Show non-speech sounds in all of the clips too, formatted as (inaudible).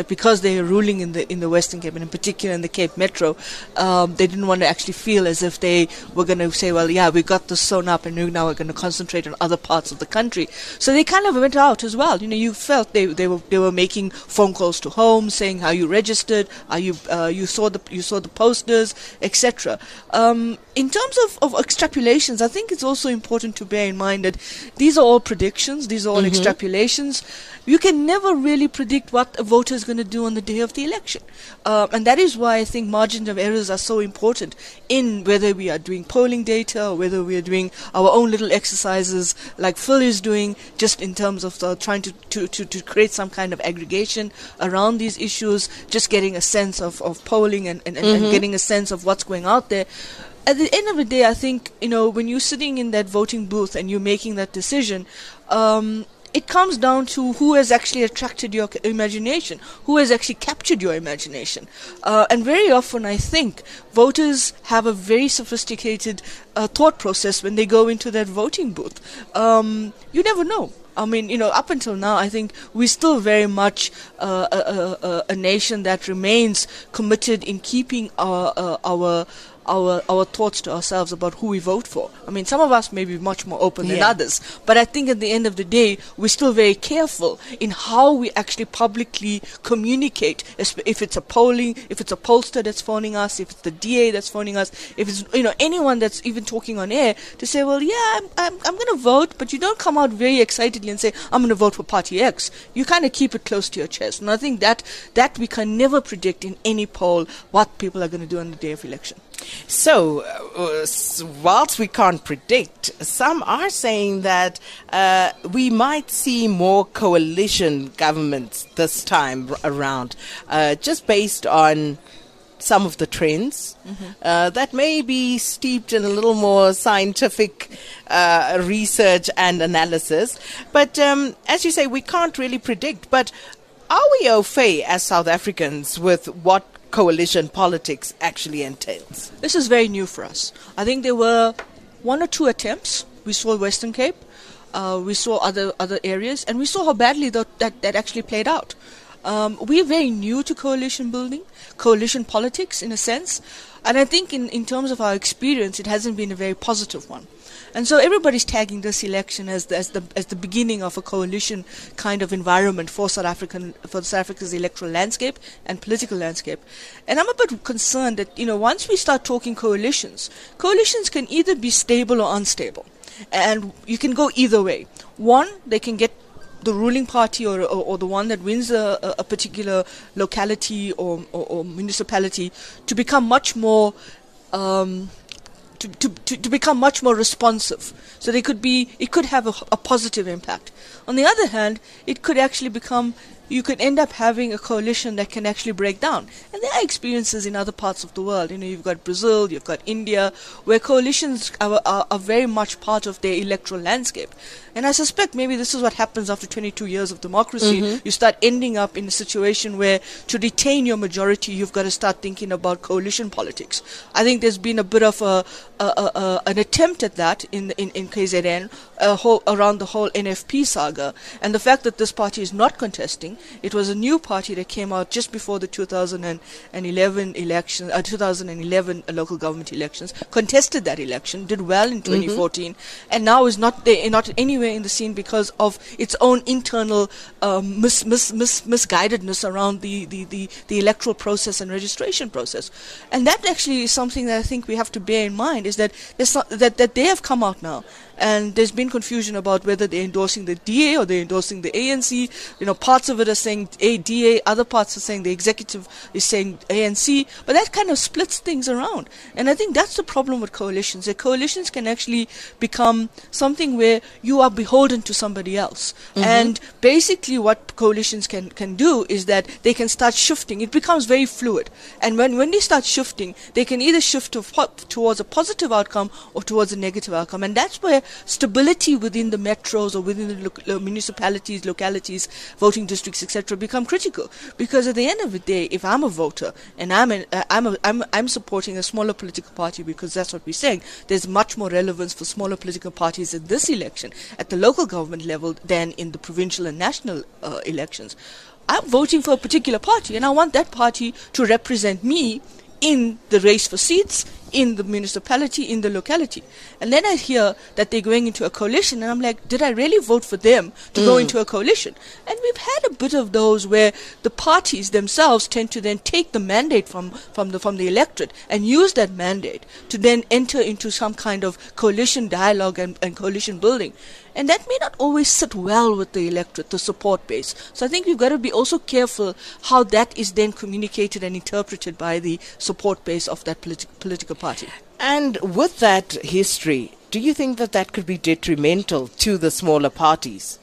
that because they are ruling in the in the Western Cape and in particular in the Cape Metro, um, they didn't want to actually feel as if they were going to say, well, yeah, we got this sewn up and now we're going to concentrate on other parts of the country. So they kind of went out as well. You know, you felt they, they were they were making phone calls to homes saying how you registered, are you uh, you saw the you saw the posters, etc. Um, in terms of, of extrapolations, I think it's also important to bear in mind that these are all predictions, these are all mm-hmm. extrapolations. You can never really predict what a voter is going to do on the day of the election. Uh, and that is why I think margins of errors are so important in whether we are doing polling data or whether we are doing our own little exercises like Phil is doing, just in terms of uh, trying to, to, to, to, create some kind of aggregation around these issues, just getting a sense of, of polling and, and, mm-hmm. and getting a sense of what's going out there at the end of the day, I think you know when you're sitting in that voting booth and you're making that decision, um, it comes down to who has actually attracted your imagination, who has actually captured your imagination. Uh, and very often, I think voters have a very sophisticated uh, thought process when they go into that voting booth. Um, you never know. I mean, you know, up until now, I think we're still very much uh, a, a, a, nation that remains committed in keeping our uh, our our our thoughts to ourselves about who we vote for. I mean, some of us may be much more open yeah. than others, but I think at the end of the day, we're still very careful in how we actually publicly communicate. If it's a polling, if it's a pollster that's phoning us, if it's the DA that's phoning us, if it's you know anyone that's even talking on air to say, well, yeah, I'm I'm, I'm going to vote, but you don't come out very excitedly and say, I'm going to vote for party X. You kind of keep it close to your chest, and I think that that we can never predict in any poll what people are going to do on the day of election. So, uh, whilst we can't predict, some are saying that uh, we might see more coalition governments this time around, uh, just based on some of the trends mm-hmm. Uh, that may be steeped in a little more scientific uh, research and analysis. But um, as you say, we can't really predict. But are we au fait as South Africans with what coalition politics actually entails. This is very new for us. I think there were one or two attempts. We saw Western Cape, uh, we saw other other areas, and we saw how badly that that, that actually played out. Um, we're very new to coalition building, coalition politics in a sense, and I think in, in terms of our experience, it hasn't been a very positive one. And so everybody's tagging this election as the, as the as the beginning of a coalition kind of environment for South African for South Africa's electoral landscape and political landscape. And I'm a bit concerned that you know once we start talking coalitions, coalitions can either be stable or unstable, and you can go either way. One, they can get the ruling party or, or, or, the one that wins a, a particular locality or, or, or, municipality to become much more um, to, to, to, become much more responsive. So they could be, it could have a, a positive impact. On the other hand, it could actually become you could end up having a coalition that can actually break down. And there are experiences in other parts of the world. You know, you've got Brazil, you've got India, where coalitions are, are, are very much part of their electoral landscape. And I suspect maybe this is what happens after 22 years of democracy. Mm-hmm. You start ending up in a situation where to retain your majority, you've got to start thinking about coalition politics. I think there's been a bit of a, a, a an attempt at that in in, in KZN whole, around the whole NFP saga, and the fact that this party is not contesting it was a new party that came out just before the 2011 election, uh, 2011 local government elections, contested that election, did well in 2014, mm-hmm. and now is not there, not anywhere in the scene because of its own internal um, mis, mis, mis, misguidedness around the, the, the, the electoral process and registration process. And that actually is something that I think we have to bear in mind is that, that, that they have come out now and there's been confusion about whether they're endorsing the DA or they're endorsing the ANC. You know, parts of it are saying ADA, other parts are saying the executive is saying ANC, but that kind of splits things around. And I think that's the problem with coalitions. That coalitions can actually become something where you are beholden to somebody else. Mm-hmm. And basically, what coalitions can, can do is that they can start shifting. It becomes very fluid. And when, when they start shifting, they can either shift to, towards a positive outcome or towards a negative outcome. And that's where stability within the metros or within the lo- municipalities, localities, voting districts, etc., become critical. Because at the end of the day, if I'm a voter and I'm an, uh, I'm, a, I'm I'm supporting a smaller political party because that's what we're saying, there's much more relevance for smaller political parties in this election at the local government level than in the provincial and national uh, elections. I'm voting for a particular party, and I want that party to represent me in the race for seats in the municipality, in the locality. And then I hear that they're going into a coalition, and I'm like, did I really vote for them to mm. go into a coalition? And we've had a bit of those where the parties themselves tend to then take the mandate from, from, the, from the electorate and use that mandate to then enter into some kind of coalition dialogue and, and coalition building. And that may not always sit well with the electorate, the support base. So I think we've got to be also careful how that is then communicated and interpreted by the support base of that politi- political party. And with that history, do you think that that could be detrimental to the smaller parties?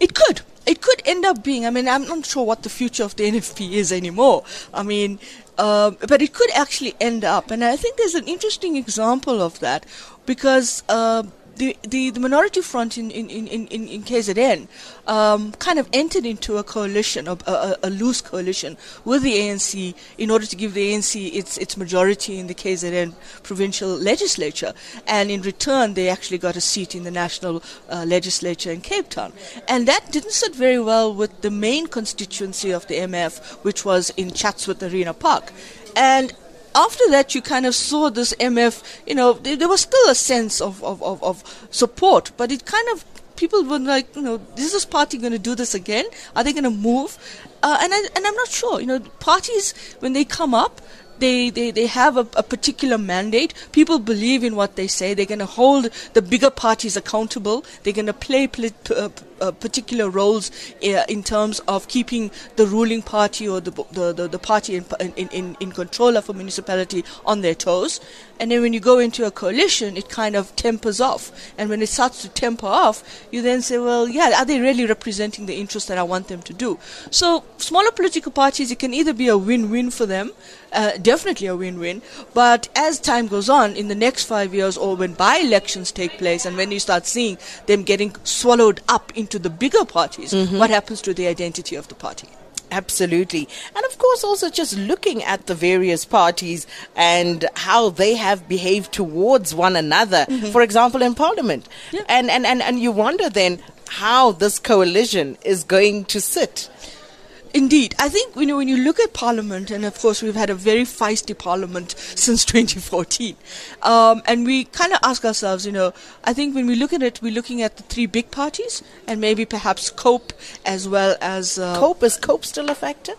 It could. It could end up being. I mean, I'm not sure what the future of the (laughs) NFP is anymore. I mean, uh, but it could actually end up, and I think there's an interesting example of that because uh, the, the, the minority front in, in, in, in, in KZN um, kind of entered into a coalition, a, a, a, loose coalition with the ANC in order to give the ANC its, its majority in the KZN provincial legislature. And in return, they actually got a seat in the national uh, legislature in Cape Town. And that didn't sit very well with the main constituency of the MF, which was in Chatsworth Arena Park. And after that, you kind of saw this MF, you know, there, there was still a sense of, of, of, of support, but it kind of people were like, you know, is this party going to do this again? Are they going to move? Uh, and I, and I'm not sure. You know, parties when they come up, they, they, they have a, a, particular mandate. People believe in what they say. They're going to hold the bigger parties accountable. They're going to play pl- uh, uh, particular roles uh, in terms of keeping the ruling party or the the, the, the party in, in, in, in control of a municipality on their toes. And then when you go into a coalition, it kind of tempers off. And when it starts to temper off, you then say, well, yeah, are they really representing the interests that I want them to do? So smaller political parties, it can either be a win-win for them, uh, definitely a win-win. But as time goes on, in the next five years, or when by-elections take place, and when you start seeing them getting swallowed up into the bigger parties, mm-hmm. what happens to the identity of the party? Absolutely. And of course, also just looking at the various parties and how they have behaved towards one another, mm-hmm. for example, in Parliament. Yeah. And, and, and, and you wonder then how this coalition is going to sit. Indeed, I think you know when you look at Parliament, and of course we've had a very feisty Parliament (laughs) since 2014, um, and we kind of ask ourselves, you know, I think when we look at it, we're looking at the three big parties, and maybe perhaps COPE as well as uh, COPE is COPE still a factor?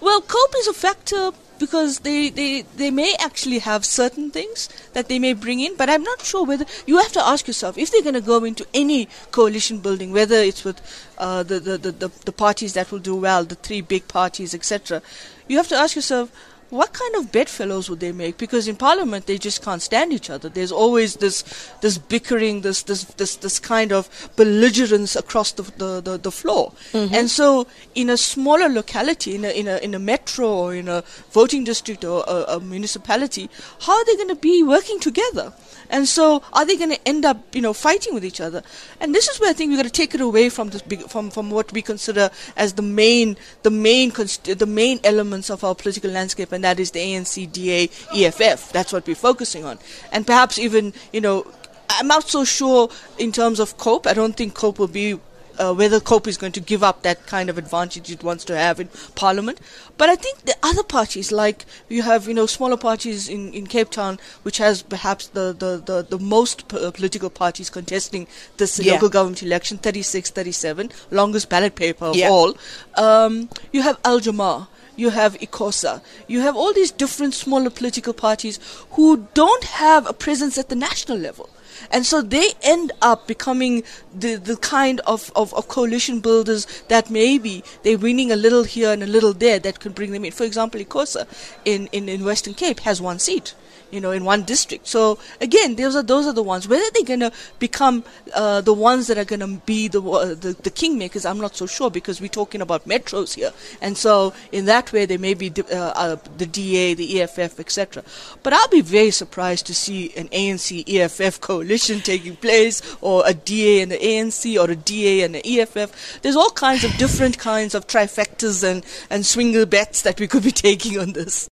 Well, COPE is a factor because they, they, they may actually have certain things that they may bring in, but I'm not sure whether you have to ask yourself if they're going to go into any coalition building, whether it's with uh, the, the, the, the, the parties that will do well, the three big parties, etc. You have to ask yourself what kind of bedfellows would they make? Because in Parliament they just can't stand each other. There's always this this bickering, this this this, this kind of belligerence across the the, the, the floor. Mm-hmm. And so in a smaller locality, in a in a in a metro or in a voting district or a, a municipality, how are they going to be working together? And so, are they going to end up, you know, fighting with each other? And this is where I think we've got to take it away from this big, from from what we consider as the main, the main, const- the main elements of our political landscape, and that is the ANC, DA, EFF. That's what we're focusing on, and perhaps even, you know, I'm not so sure in terms of COPE. I don't think COPE will be uh, whether COPE is going to give up that kind of advantage it wants to have in Parliament. But I think the other parties, like you have, you know, smaller parties in, in Cape Town, which has perhaps the, the, the, the most p- uh, political parties contesting this yeah. local government election, 36, 37, longest ballot paper of yeah. all. Um, you have Al Jama you have ICOSA, you have all these different smaller political parties who don't have a presence at the national level. And so they end up becoming the, the kind of, of, of, coalition builders that maybe they're winning a little here and a little there that can bring them in. For example, ICOSA in, in, in Western Cape has one seat you know, in one district. So again, those are those are the ones. Whether they're going to become uh, the ones that are going to be the, uh, the the kingmakers, I'm not so sure because we're talking about metros here, and so in that way, they may be uh, uh the DA, the EFF, etc. But I'll be very surprised to see an ANC EFF coalition (laughs) taking place, or a DA and the ANC, or a DA and the EFF. There's all kinds of different kinds of trifectas and and swinger bets that we could be (laughs) taking on this.